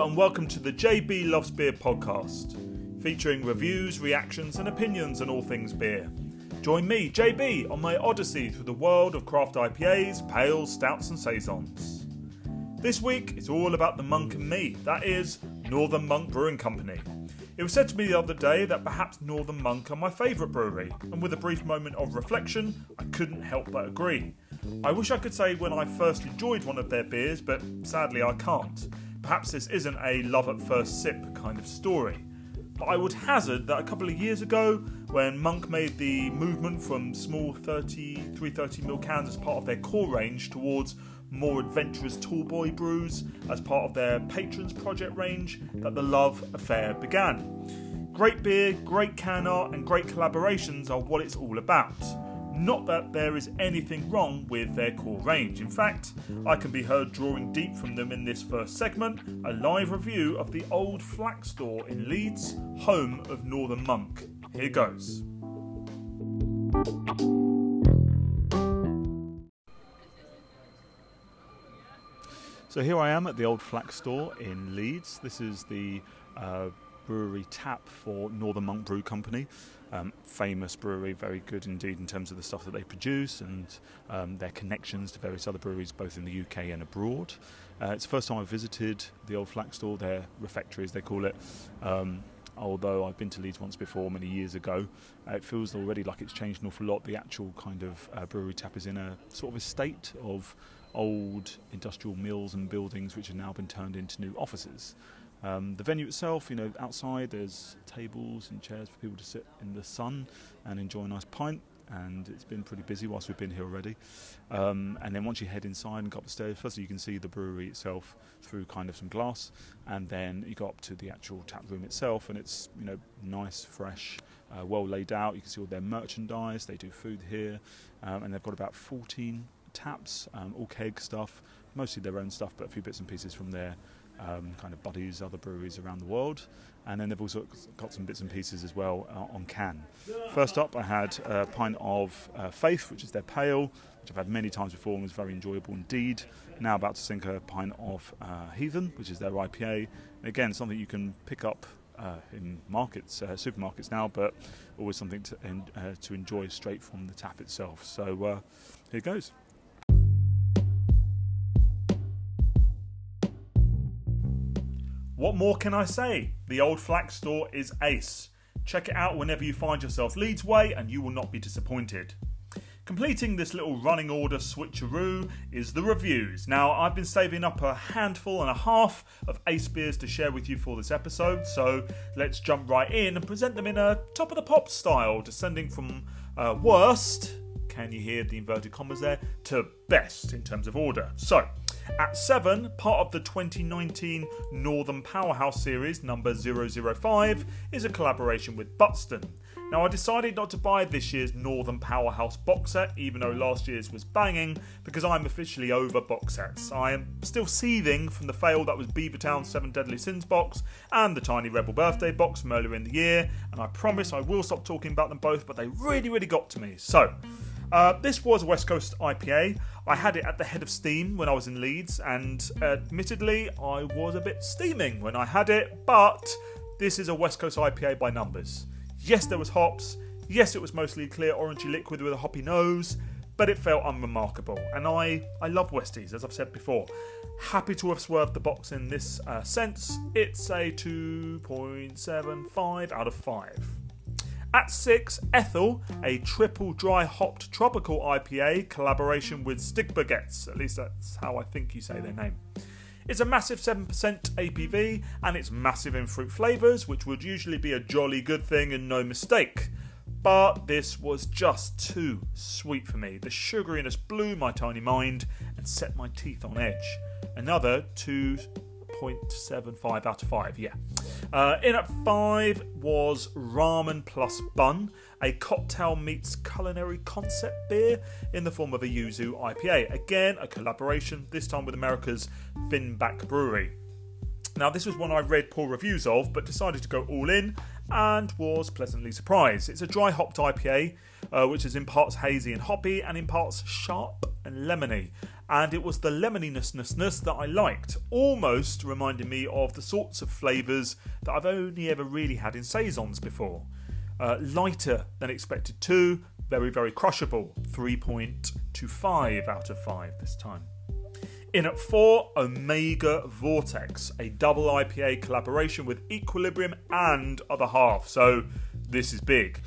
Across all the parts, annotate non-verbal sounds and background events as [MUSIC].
And welcome to the JB Loves Beer podcast, featuring reviews, reactions, and opinions on all things beer. Join me, JB, on my odyssey through the world of craft IPAs, pales, stouts, and saisons. This week, it's all about the Monk and me, that is, Northern Monk Brewing Company. It was said to me the other day that perhaps Northern Monk are my favourite brewery, and with a brief moment of reflection, I couldn't help but agree. I wish I could say when I first enjoyed one of their beers, but sadly I can't. Perhaps this isn't a love at first sip kind of story. But I would hazard that a couple of years ago, when Monk made the movement from small 30, 330ml cans as part of their core range towards more adventurous tallboy brews as part of their Patrons Project range, that the love affair began. Great beer, great can art, and great collaborations are what it's all about. Not that there is anything wrong with their core range. In fact, I can be heard drawing deep from them in this first segment a live review of the old Flax store in Leeds, home of Northern Monk. Here goes. So here I am at the old Flax store in Leeds. This is the uh, brewery tap for Northern Monk Brew Company. Um, famous brewery, very good indeed in terms of the stuff that they produce and um, their connections to various other breweries both in the UK and abroad. Uh, it's the first time I've visited the old Flax store, their refectory as they call it. Um, although I've been to Leeds once before many years ago, uh, it feels already like it's changed an awful lot. The actual kind of uh, brewery tap is in a sort of a state of old industrial mills and buildings which have now been turned into new offices. Um, the venue itself, you know, outside there's tables and chairs for people to sit in the sun and enjoy a nice pint. And it's been pretty busy whilst we've been here already. Um, and then once you head inside and go up the stairs, firstly you can see the brewery itself through kind of some glass, and then you go up to the actual tap room itself, and it's you know nice, fresh, uh, well laid out. You can see all their merchandise. They do food here, um, and they've got about 14 taps, um, all keg stuff, mostly their own stuff, but a few bits and pieces from their um, kind of buddies, other breweries around the world. And then they've also got some bits and pieces as well uh, on can. First up, I had a pint of uh, Faith, which is their pale, which I've had many times before and was very enjoyable indeed. Now about to sink a pint of uh, Heathen, which is their IPA. Again, something you can pick up uh, in markets, uh, supermarkets now, but always something to, uh, to enjoy straight from the tap itself. So uh, here goes. What more can I say? The old Flax store is ace. Check it out whenever you find yourself Leeds way and you will not be disappointed. Completing this little running order switcheroo is the reviews. Now, I've been saving up a handful and a half of ace beers to share with you for this episode, so let's jump right in and present them in a top of the pop style, descending from uh, worst, can you hear the inverted commas there, to best in terms of order. So, at 7, part of the 2019 Northern Powerhouse series, number 005, is a collaboration with Buxton. Now, I decided not to buy this year's Northern Powerhouse box set, even though last year's was banging, because I'm officially over box sets. I am still seething from the fail that was Beavertown 7 Deadly Sins box and the Tiny Rebel Birthday box from earlier in the year, and I promise I will stop talking about them both, but they really, really got to me. So, uh, this was a West Coast IPA. I had it at the head of steam when I was in Leeds, and admittedly, I was a bit steaming when I had it, but this is a West Coast IPA by numbers. Yes, there was hops. Yes, it was mostly clear orangey liquid with a hoppy nose, but it felt unremarkable. And I, I love Westies, as I've said before. Happy to have swerved the box in this uh, sense. It's a 2.75 out of 5. At 6, Ethel, a triple dry hopped tropical IPA collaboration with Stigbergets. At least that's how I think you say their name. It's a massive 7% ABV and it's massive in fruit flavours, which would usually be a jolly good thing and no mistake. But this was just too sweet for me. The sugariness blew my tiny mind and set my teeth on edge. Another 2.75 out of 5, yeah. Uh, in at five was Ramen Plus Bun, a cocktail meets culinary concept beer in the form of a yuzu IPA. Again, a collaboration, this time with America's Finback Brewery. Now, this was one I read poor reviews of, but decided to go all in and was pleasantly surprised. It's a dry hopped IPA, uh, which is in parts hazy and hoppy and in parts sharp and lemony. And it was the lemoniness that I liked, almost reminding me of the sorts of flavours that I've only ever really had in Saisons before. Uh, lighter than expected too, very, very crushable, 3.25 out of 5 this time. In at 4, Omega Vortex, a double IPA collaboration with Equilibrium and Other Half. So this is big.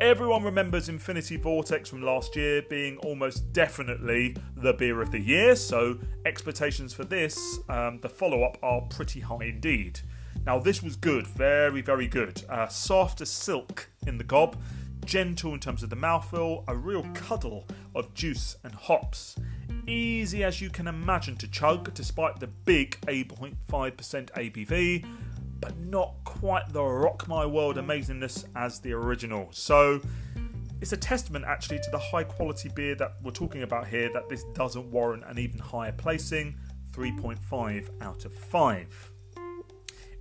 Everyone remembers Infinity Vortex from last year being almost definitely the beer of the year, so expectations for this, um, the follow up, are pretty high indeed. Now, this was good, very, very good. Uh, soft as silk in the gob, gentle in terms of the mouthfeel, a real cuddle of juice and hops. Easy as you can imagine to chug, despite the big 8.5% ABV but not quite the rock my world amazingness as the original. So it's a testament actually to the high quality beer that we're talking about here that this doesn't warrant an even higher placing 3.5 out of 5.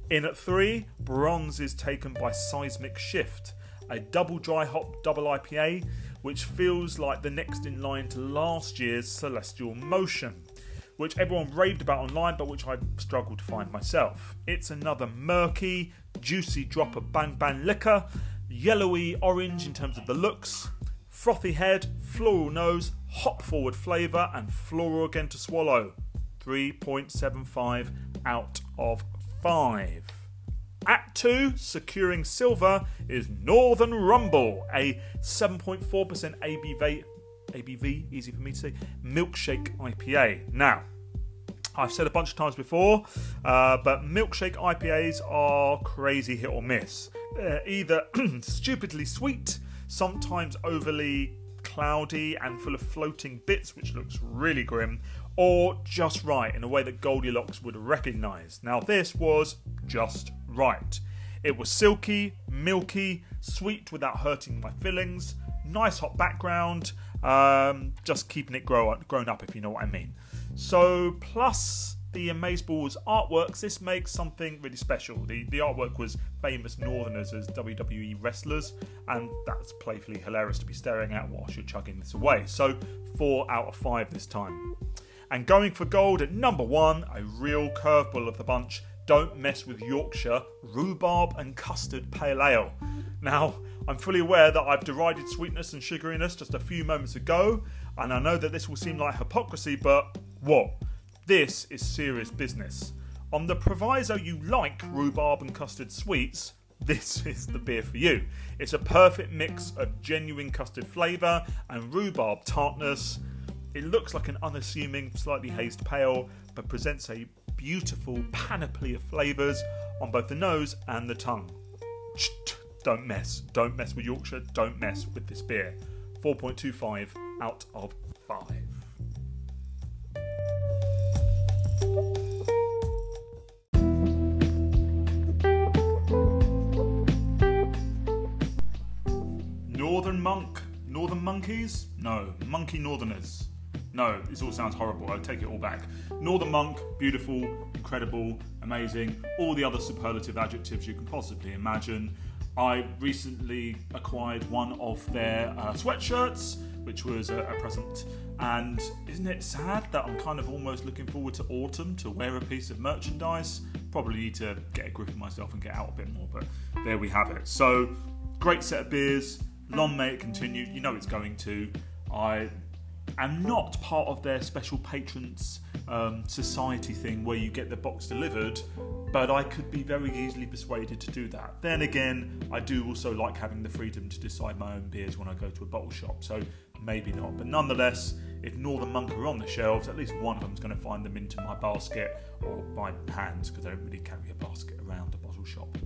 In at 3, bronze is taken by Seismic Shift, a double dry hop double IPA which feels like the next in line to last year's Celestial Motion which everyone raved about online, but which I struggled to find myself. It's another murky, juicy drop of bang bang liquor, yellowy orange in terms of the looks, frothy head, floral nose, hop forward flavour, and floral again to swallow. 3.75 out of 5. At 2, securing silver, is Northern Rumble, a 7.4% ABV ABV, easy for me to say, milkshake IPA. Now, I've said a bunch of times before, uh, but milkshake IPAs are crazy hit or miss. They're either [CLEARS THROAT] stupidly sweet, sometimes overly cloudy and full of floating bits, which looks really grim, or just right in a way that Goldilocks would recognise. Now, this was just right. It was silky, milky, sweet without hurting my fillings, nice hot background, um, just keeping it grow up, grown up, if you know what I mean. So, plus the Amazeballs artworks, this makes something really special. The, the artwork was famous Northerners as WWE wrestlers, and that's playfully hilarious to be staring at whilst you're chugging this away. So, 4 out of 5 this time. And going for gold at number 1, a real curveball of the bunch. Don't mess with Yorkshire rhubarb and custard pale ale. Now, I'm fully aware that I've derided sweetness and sugariness just a few moments ago, and I know that this will seem like hypocrisy, but what? This is serious business. On the proviso you like rhubarb and custard sweets, this [LAUGHS] is the beer for you. It's a perfect mix of genuine custard flavour and rhubarb tartness. It looks like an unassuming, slightly hazed pale, but presents a beautiful panoply of flavours on both the nose and the tongue. Don't mess. Don't mess with Yorkshire. Don't mess with this beer. 4.25 out of 5. Northern Monk. Northern Monkeys? No. Monkey Northerners. No, this all sounds horrible. I take it all back. Northern Monk, beautiful, incredible, amazing, all the other superlative adjectives you can possibly imagine. I recently acquired one of their uh, sweatshirts, which was a, a, present. And isn't it sad that I'm kind of almost looking forward to autumn to wear a piece of merchandise? Probably need to get a grip of myself and get out a bit more, but there we have it. So, great set of beers. Long may it continue. You know it's going to. I am not part of their special patrons um, society thing where you get the box delivered, but I could be very easily persuaded to do that. Then again, I do also like having the freedom to decide my own beers when I go to a bottle shop, so maybe not. But nonetheless, if Northern Monk are on the shelves, at least one of them's going to find them into my basket or my hands because I don't really carry a basket around a bottle shop.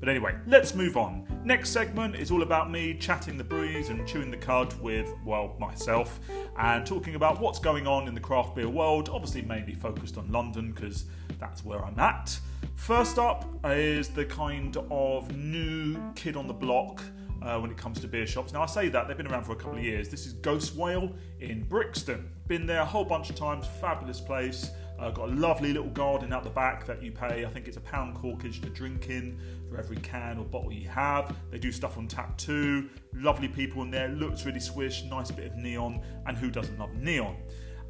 But anyway, let's move on. Next segment is all about me chatting the breeze and chewing the cud with, well, myself, and talking about what's going on in the craft beer world, obviously mainly focused on London because that's where I'm at. First up is the kind of new kid on the block. Uh, when it comes to beer shops. Now, I say that they've been around for a couple of years. This is Ghost Whale in Brixton. Been there a whole bunch of times, fabulous place. Uh, got a lovely little garden out the back that you pay, I think it's a pound corkage to drink in for every can or bottle you have. They do stuff on tap too. Lovely people in there, looks really swish, nice bit of neon, and who doesn't love neon?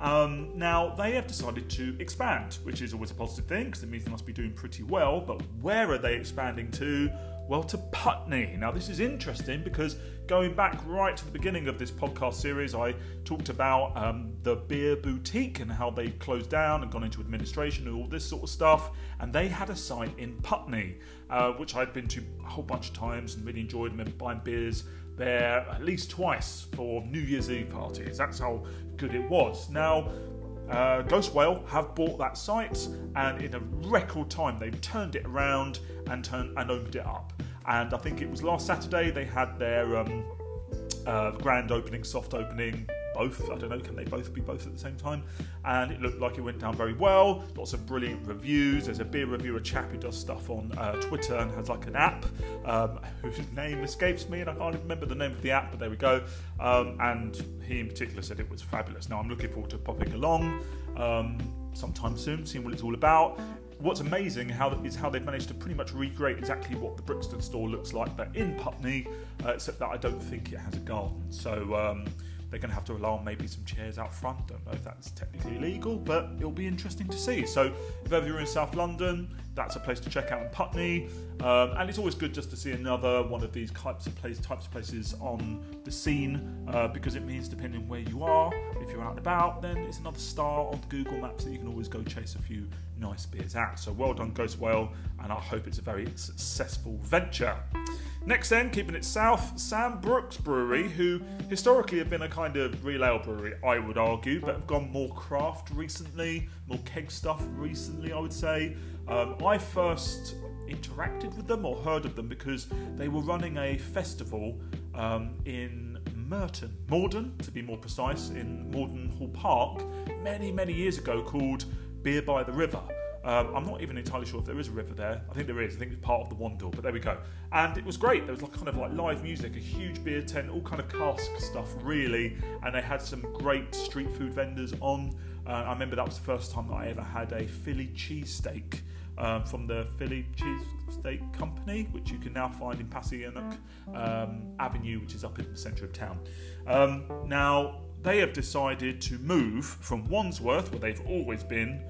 Um, now, they have decided to expand, which is always a positive thing because it means they must be doing pretty well. But where are they expanding to? Well, to Putney. Now, this is interesting because going back right to the beginning of this podcast series, I talked about um, the beer boutique and how they closed down and gone into administration and all this sort of stuff. And they had a site in Putney, uh, which I'd been to a whole bunch of times and really enjoyed them and buying beers there at least twice for New Year's Eve parties. That's how good it was. Now, uh, Ghost Whale have bought that site, and in a record time, they've turned it around and turned and opened it up. And I think it was last Saturday they had their um, uh, grand opening, soft opening, both. I don't know, can they both be both at the same time? And it looked like it went down very well. Lots of brilliant reviews. There's a beer reviewer chap who does stuff on uh, Twitter and has like an app um, [LAUGHS] whose name escapes me, and I can't remember the name of the app, but there we go. Um, and he in particular said it was fabulous. Now I'm looking forward to popping along um, sometime soon, seeing what it's all about what's amazing how, is how they've managed to pretty much recreate exactly what the Brixton store looks like, but in Putney, uh, except that I don't think it has a garden. So um, they're going to have to on maybe some chairs out front. Don't know if that's technically illegal, but it'll be interesting to see. So if ever you're in South London, that's a place to check out in Putney. Um, and it's always good just to see another one of these types of, place, types of places on the scene uh, because it means depending where you are, if you're out and about, then it's another star on Google Maps that you can always go chase a few nice beers out. So well done, Ghost Whale, and I hope it's a very successful venture. Next, then, keeping it south, Sambrooks Brewery, who historically have been a kind of real ale brewery, I would argue, but have gone more craft recently, more keg stuff recently, I would say. Um, I first interacted with them or heard of them because they were running a festival um, in Merton, Morden, to be more precise, in Morden Hall Park, many, many years ago called Beer by the River. Um, I'm not even entirely sure if there is a river there. I think there is. I think it's part of the Wandle, but there we go. And it was great. There was like kind of like live music, a huge beer tent, all kind of cask stuff, really. And they had some great street food vendors on. Uh, I remember that was the first time that I ever had a Philly cheesesteak um, from the Philly Cheesesteak Company, which you can now find in Passyunk um, Avenue, which is up in the centre of town. Um, now, they have decided to move from Wandsworth, where they've always been,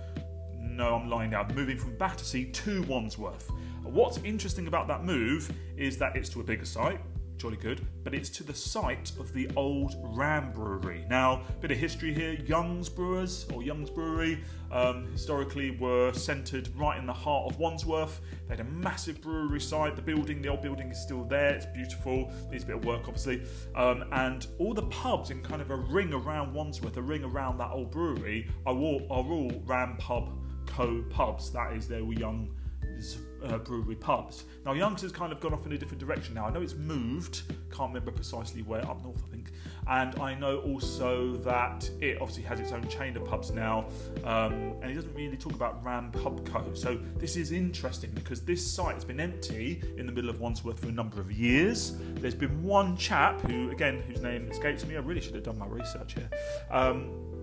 no, I'm lying now. Moving from Battersea to Wandsworth. What's interesting about that move is that it's to a bigger site, jolly good, but it's to the site of the old Ram Brewery. Now, bit of history here Young's Brewers, or Young's Brewery, um, historically were centred right in the heart of Wandsworth. They had a massive brewery site. The building, the old building, is still there. It's beautiful. Needs a bit of work, obviously. Um, and all the pubs in kind of a ring around Wandsworth, a ring around that old brewery, are all, are all Ram Pub Co pubs. That is, they were young uh, brewery pubs. Now, Young's has kind of gone off in a different direction now. I know it's moved, can't remember precisely where, up north, I think. And I know also that it obviously has its own chain of pubs now, um, and it doesn't really talk about Ram Pub Co. So, this is interesting because this site has been empty in the middle of Wandsworth for a number of years. There's been one chap who, again, whose name escapes me, I really should have done my research here. Um,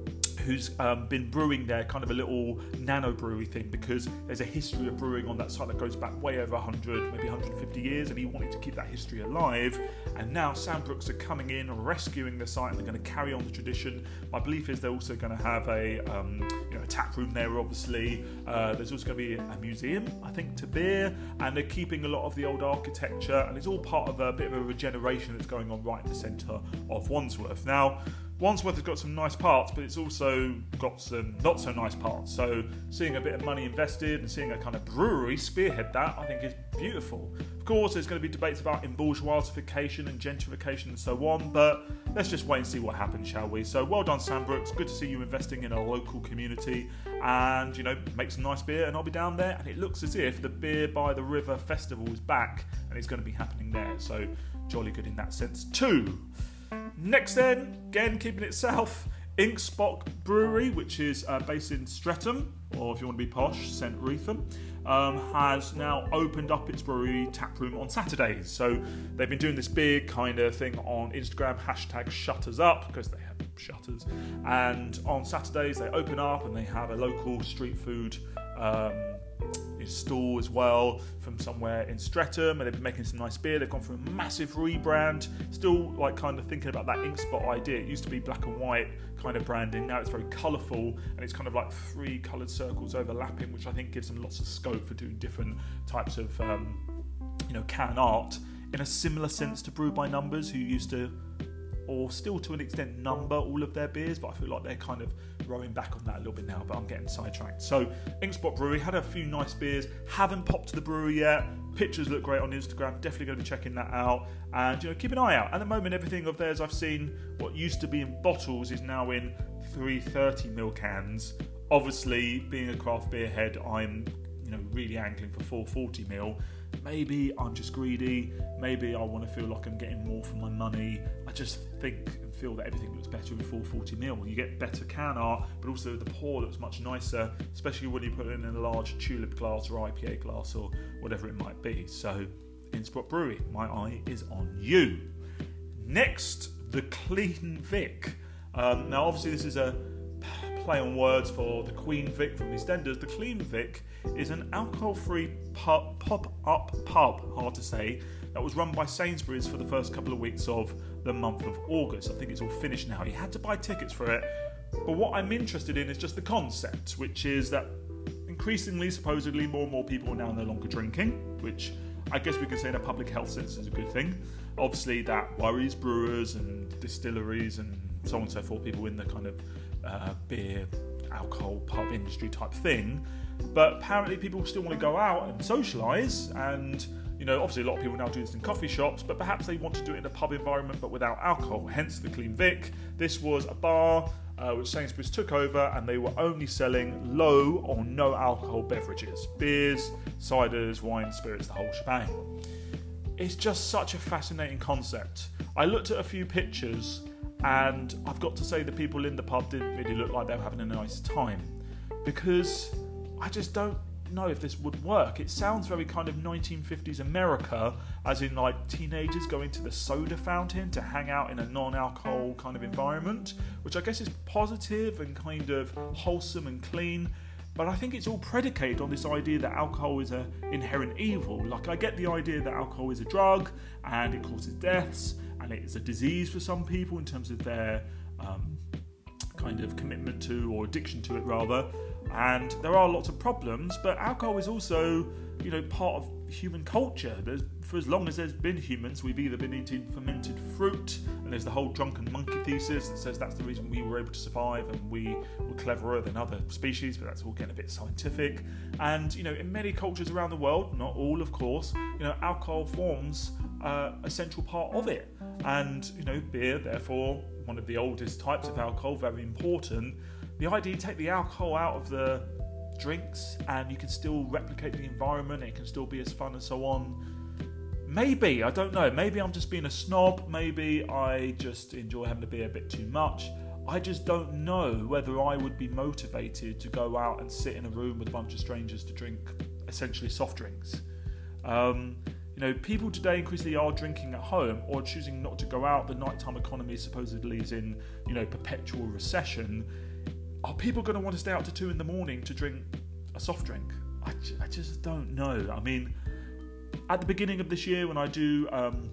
who's um, been brewing there, kind of a little nano brewery thing, because there's a history of brewing on that site that goes back way over 100, maybe 150 years, and he wanted to keep that history alive. And now Sambrooks are coming in, and rescuing the site, and they're going to carry on the tradition. My belief is they're also going to have a, um, you know, a tap room there, obviously. Uh, there's also going to be a museum, I think, to beer, and they're keeping a lot of the old architecture, and it's all part of a bit of a regeneration that's going on right in the centre of Wandsworth. Now, Wandsworth has got some nice parts, but it's also got some not so nice parts. So seeing a bit of money invested and seeing a kind of brewery spearhead that, I think is beautiful. Of course, there's going to be debates about bourgeoisification and gentrification and so on, but let's just wait and see what happens, shall we? So well done, Sambrooks. Good to see you investing in a local community, and you know, make some nice beer, and I'll be down there. And it looks as if the Beer by the River Festival is back, and it's going to be happening there. So jolly good in that sense too. Next, then, again keeping it south, Inkspot Brewery, which is uh, based in Streatham, or if you want to be posh, St. Wreatham, um, has now opened up its brewery tap room on Saturdays. So they've been doing this big kind of thing on Instagram, hashtag shutters up, because they have shutters. And on Saturdays they open up and they have a local street food. Um, stall as well from somewhere in Streatham, and they've been making some nice beer. They've gone for a massive rebrand. Still, like, kind of thinking about that ink spot idea. It used to be black and white kind of branding. Now it's very colourful, and it's kind of like three coloured circles overlapping, which I think gives them lots of scope for doing different types of, um, you know, can art in a similar sense to Brew by Numbers, who used to or still to an extent number all of their beers, but I feel like they're kind of rowing back on that a little bit now, but I'm getting sidetracked. So, Inkspot Brewery had a few nice beers, haven't popped to the brewery yet. Pictures look great on Instagram, definitely going to be checking that out. And, you know, keep an eye out. At the moment, everything of theirs I've seen, what used to be in bottles is now in 330ml cans. Obviously, being a craft beer head, I'm, you know, really angling for 440ml maybe I'm just greedy, maybe I want to feel like I'm getting more for my money. I just think and feel that everything looks better in 440 mil. You get better can art, but also the pour looks much nicer, especially when you put it in a large tulip glass or IPA glass or whatever it might be. So, Inkspot Brewery, my eye is on you. Next, the Clean Vic. Um, now, obviously, this is a play on words for the Queen Vic from EastEnders. The Clean Vic is an alcohol-free pop, pop-up pub, hard to say, that was run by Sainsbury's for the first couple of weeks of the month of August. I think it's all finished now. You had to buy tickets for it, but what I'm interested in is just the concept, which is that increasingly, supposedly, more and more people are now no longer drinking, which I guess we can say in a public health sense is a good thing. Obviously, that worries brewers and distilleries and so on and so forth, people in the kind of uh, beer, alcohol, pub industry type thing. But apparently, people still want to go out and socialise. And, you know, obviously, a lot of people now do this in coffee shops, but perhaps they want to do it in a pub environment but without alcohol, hence the Clean Vic. This was a bar uh, which Sainsbury's took over, and they were only selling low or no alcohol beverages beers, ciders, wine, spirits, the whole shebang. It's just such a fascinating concept. I looked at a few pictures and I've got to say, the people in the pub didn't really look like they were having a nice time because I just don't know if this would work. It sounds very kind of 1950s America, as in like teenagers going to the soda fountain to hang out in a non alcohol kind of environment, which I guess is positive and kind of wholesome and clean. But I think it's all predicated on this idea that alcohol is an inherent evil. Like, I get the idea that alcohol is a drug and it causes deaths and it's a disease for some people in terms of their um, kind of commitment to or addiction to it, rather. And there are lots of problems, but alcohol is also, you know, part of human culture. There's, for as long as there's been humans, we've either been eating fermented fruit, and there's the whole drunken monkey thesis that says that's the reason we were able to survive and we were cleverer than other species, but that's all getting a bit scientific. And, you know, in many cultures around the world, not all, of course, you know, alcohol forms uh, a central part of it. And, you know, beer, therefore, one of the oldest types of alcohol, very important. The idea take the alcohol out of the drinks and you can still replicate the environment, it can still be as fun and so on. Maybe, I don't know, maybe I'm just being a snob, maybe I just enjoy having a beer a bit too much. I just don't know whether I would be motivated to go out and sit in a room with a bunch of strangers to drink essentially soft drinks. Um, you know, people today increasingly are drinking at home or choosing not to go out. The nighttime economy supposedly is in, you know, perpetual recession. Are people going to want to stay out to two in the morning to drink a soft drink? I, I just don't know. I mean, at the beginning of this year, when I do um,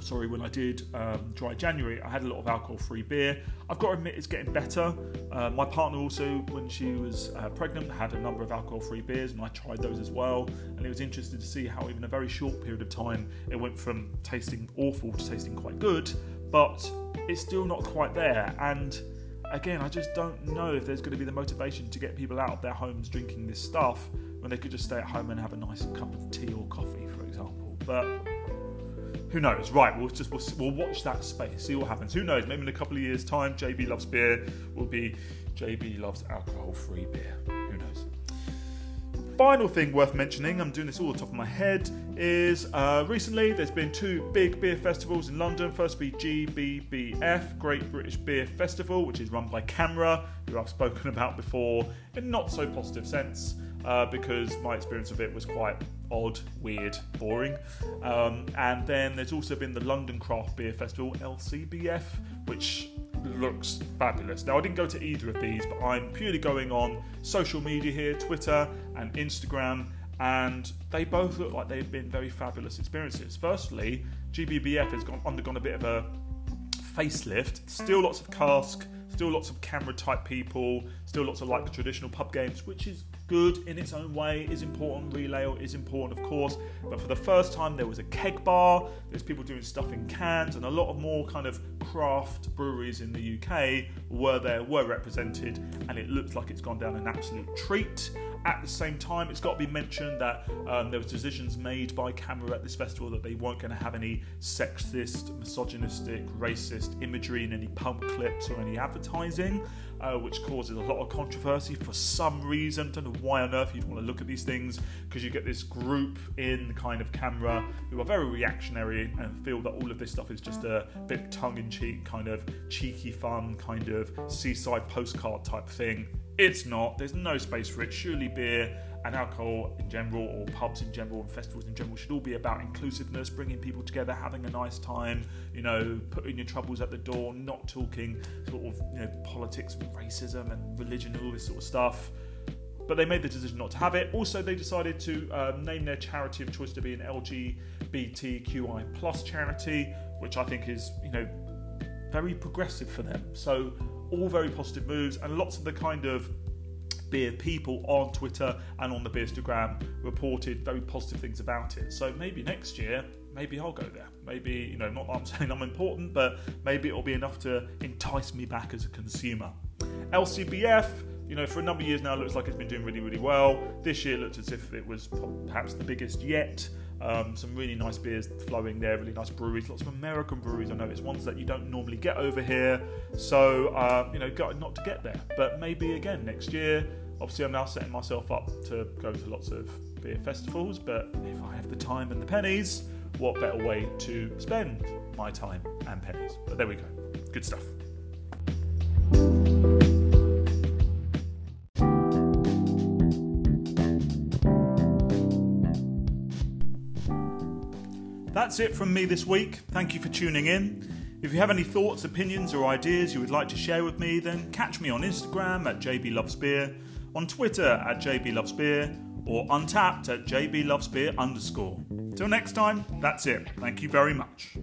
sorry, when I did um, dry January, I had a lot of alcohol-free beer. I've got to admit, it's getting better. Uh, my partner also, when she was uh, pregnant, had a number of alcohol-free beers, and I tried those as well. And it was interesting to see how, even a very short period of time, it went from tasting awful to tasting quite good. But it's still not quite there, and again, I just don't know if there's going to be the motivation to get people out of their homes drinking this stuff when they could just stay at home and have a nice cup of tea or coffee, for example. But who knows? Right, we'll just we'll, we'll watch that space, see what happens. Who knows? Maybe in a couple of years' time, JB loves beer will be JB loves alcohol-free beer. Who knows? Final thing worth mentioning, I'm doing this all the top of my head, is uh, recently there's been two big beer festivals in London. First be GBBF, Great British Beer Festival, which is run by CAMRA, who I've spoken [LAUGHS] about before in not so positive sense uh, because my experience of it was quite odd, weird, boring. Um, and then there's also been the London Craft Beer Festival, LCBF, which looks fabulous. Now, I didn't go to either of these, but I'm purely going on social media here Twitter and Instagram, and they both look like they've been very fabulous experiences. Firstly, GBBF has gone, undergone a bit of a facelift, still lots of cask Still lots of CAMRA type people, still lots of like traditional pub games, which is good in its own way, is important. Relay is important, of course. But for the first time, there was a keg bar, there's people doing stuff in cans, and a lot of more kind of craft breweries in the UK were there, were represented, and it looks like it's gone down an absolute treat. At the same time, it's got to be mentioned that um, there was decisions made by CAMRA at this festival that they weren't going to have any sexist, misogynistic, racist imagery in any pump clips or any advertising, uh, which causes a lot of controversy for some reason. Don't know why on earth you'd want to look at these things because you get this group in kind of CAMRA who are very reactionary and feel that all of this stuff is just a bit tongue-in-cheek, kind of cheeky fun, kind of seaside postcard type thing it's not. There's no space for it. Surely beer and alcohol in general, or pubs in general, and festivals in general, should all be about inclusiveness, bringing people together, having a nice time. You know, putting your troubles at the door, not talking sort of you know politics and racism and religion, and all this sort of stuff. But they made the decision not to have it. Also, they decided to um, name their charity of choice to be an LGBTQI plus charity, which I think is you know very progressive for them. So all very positive moves, and lots of the kind of beer people on Twitter and on the Beerstagram reported very positive things about it. So maybe next year, maybe I'll go there. Maybe, you know, not that I'm [LAUGHS] saying I'm important, but maybe it'll be enough to entice me back as a consumer. LCBF, you know, for a number of years now, looks like it's been doing really, really well. This year looked as if it was perhaps the biggest yet. Um, some really nice beers flowing there, really nice breweries, lots of American breweries. I know it's ones that you don't normally get over here, so uh, you know, got not to get there. But maybe again next year. Obviously, I'm now setting myself up to go to lots of beer festivals. But if I have the time and the pennies, what better way to spend my time and pennies? But there we go. Good stuff. That's it from me this week. Thank you for tuning in. If you have any thoughts, opinions, or ideas you would like to share with me, then catch me on Instagram at jblovesbeer, on Twitter at jblovesbeer, or Untappd at jblovesbeer underscore. Till next time, that's it. Thank you very much.